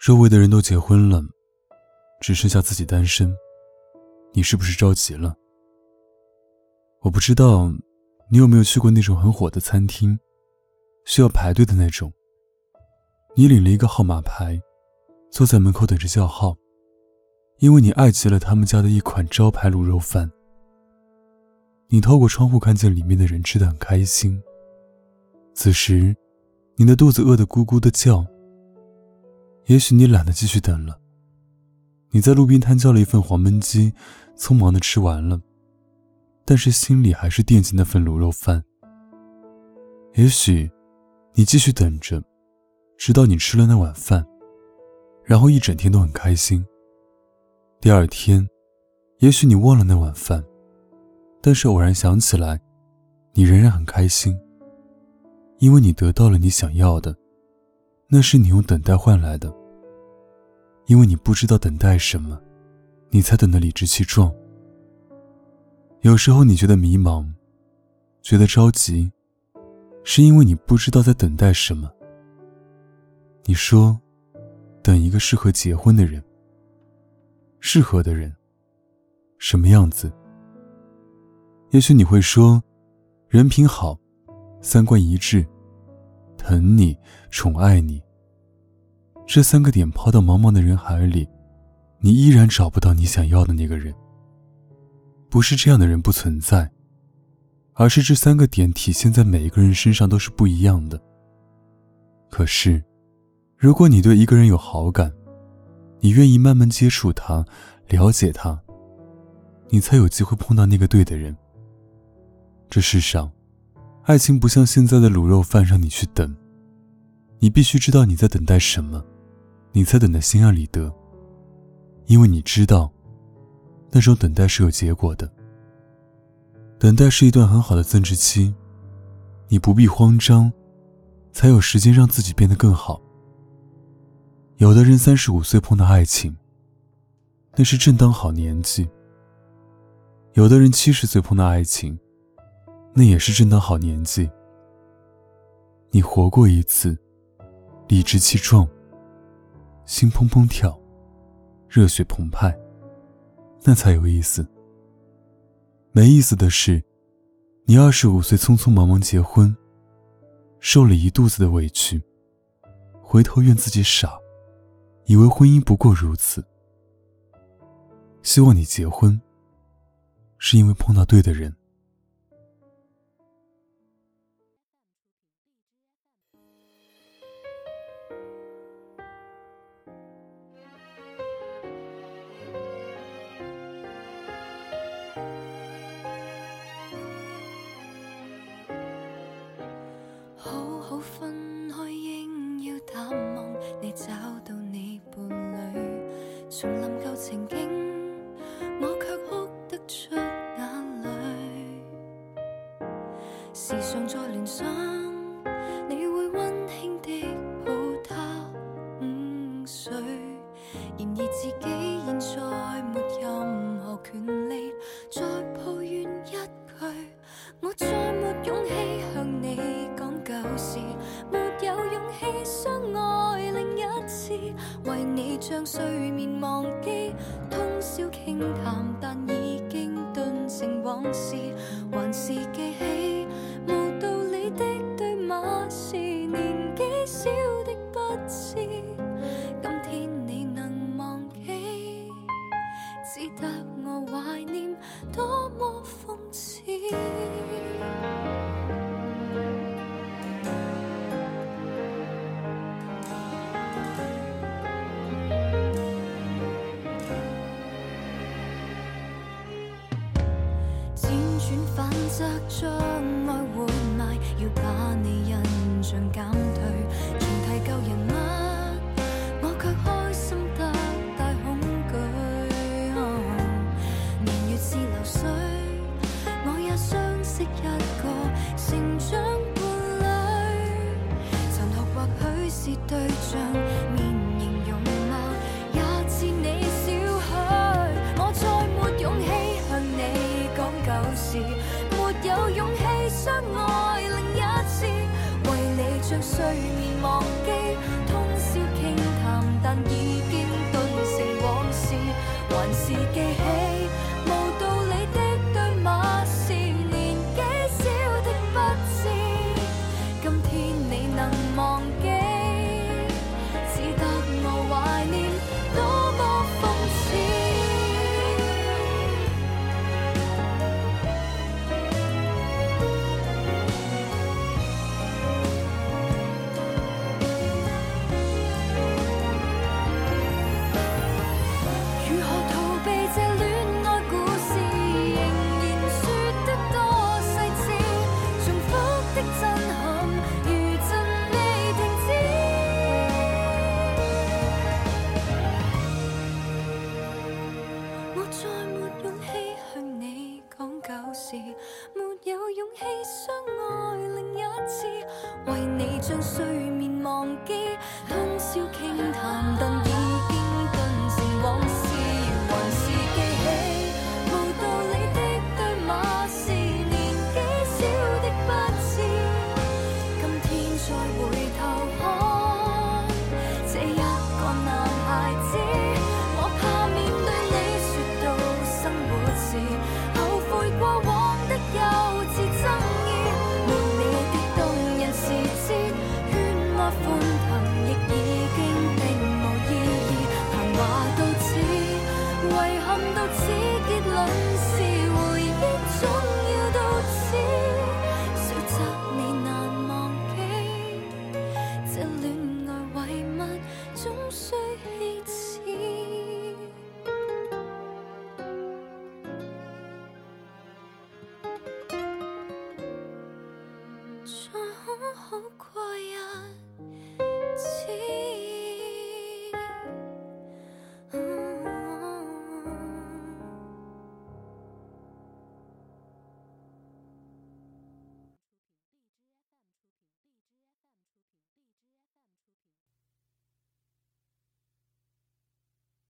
周围的人都结婚了，只剩下自己单身，你是不是着急了？我不知道你有没有去过那种很火的餐厅，需要排队的那种。你领了一个号码牌，坐在门口等着叫号，因为你爱极了他们家的一款招牌卤肉饭。你透过窗户看见里面的人吃的很开心。此时，你的肚子饿得咕咕的叫。也许你懒得继续等了。你在路边摊叫了一份黄焖鸡，匆忙的吃完了，但是心里还是惦记那份卤肉饭。也许，你继续等着，直到你吃了那碗饭，然后一整天都很开心。第二天，也许你忘了那碗饭。但是偶然想起来，你仍然很开心，因为你得到了你想要的，那是你用等待换来的。因为你不知道等待什么，你才等得理直气壮。有时候你觉得迷茫，觉得着急，是因为你不知道在等待什么。你说，等一个适合结婚的人，适合的人，什么样子？也许你会说，人品好，三观一致，疼你，宠爱你。这三个点抛到茫茫的人海里，你依然找不到你想要的那个人。不是这样的人不存在，而是这三个点体现在每一个人身上都是不一样的。可是，如果你对一个人有好感，你愿意慢慢接触他，了解他，你才有机会碰到那个对的人。这世上，爱情不像现在的卤肉饭让你去等，你必须知道你在等待什么，你才等得心安理得。因为你知道，那种等待是有结果的。等待是一段很好的增值期，你不必慌张，才有时间让自己变得更好。有的人三十五岁碰到爱情，那是正当好年纪；有的人七十岁碰到爱情。那也是正当好年纪。你活过一次，理直气壮，心砰砰跳，热血澎湃，那才有意思。没意思的是，你二十五岁匆匆忙忙结婚，受了一肚子的委屈，回头怨自己傻，以为婚姻不过如此。希望你结婚，是因为碰到对的人。分开应要淡忘，你找到你伴侣，重临旧情景，我却哭得出眼泪。时常在联想，成往事，还是记起无道理的对骂是年纪小的不知，今天你能忘记，只得我怀念，多么讽刺。则将爱活埋，要把你印象减退，重提旧人吗，睡眠忘记通宵倾谈但已经顿成往事还是记起为你将需。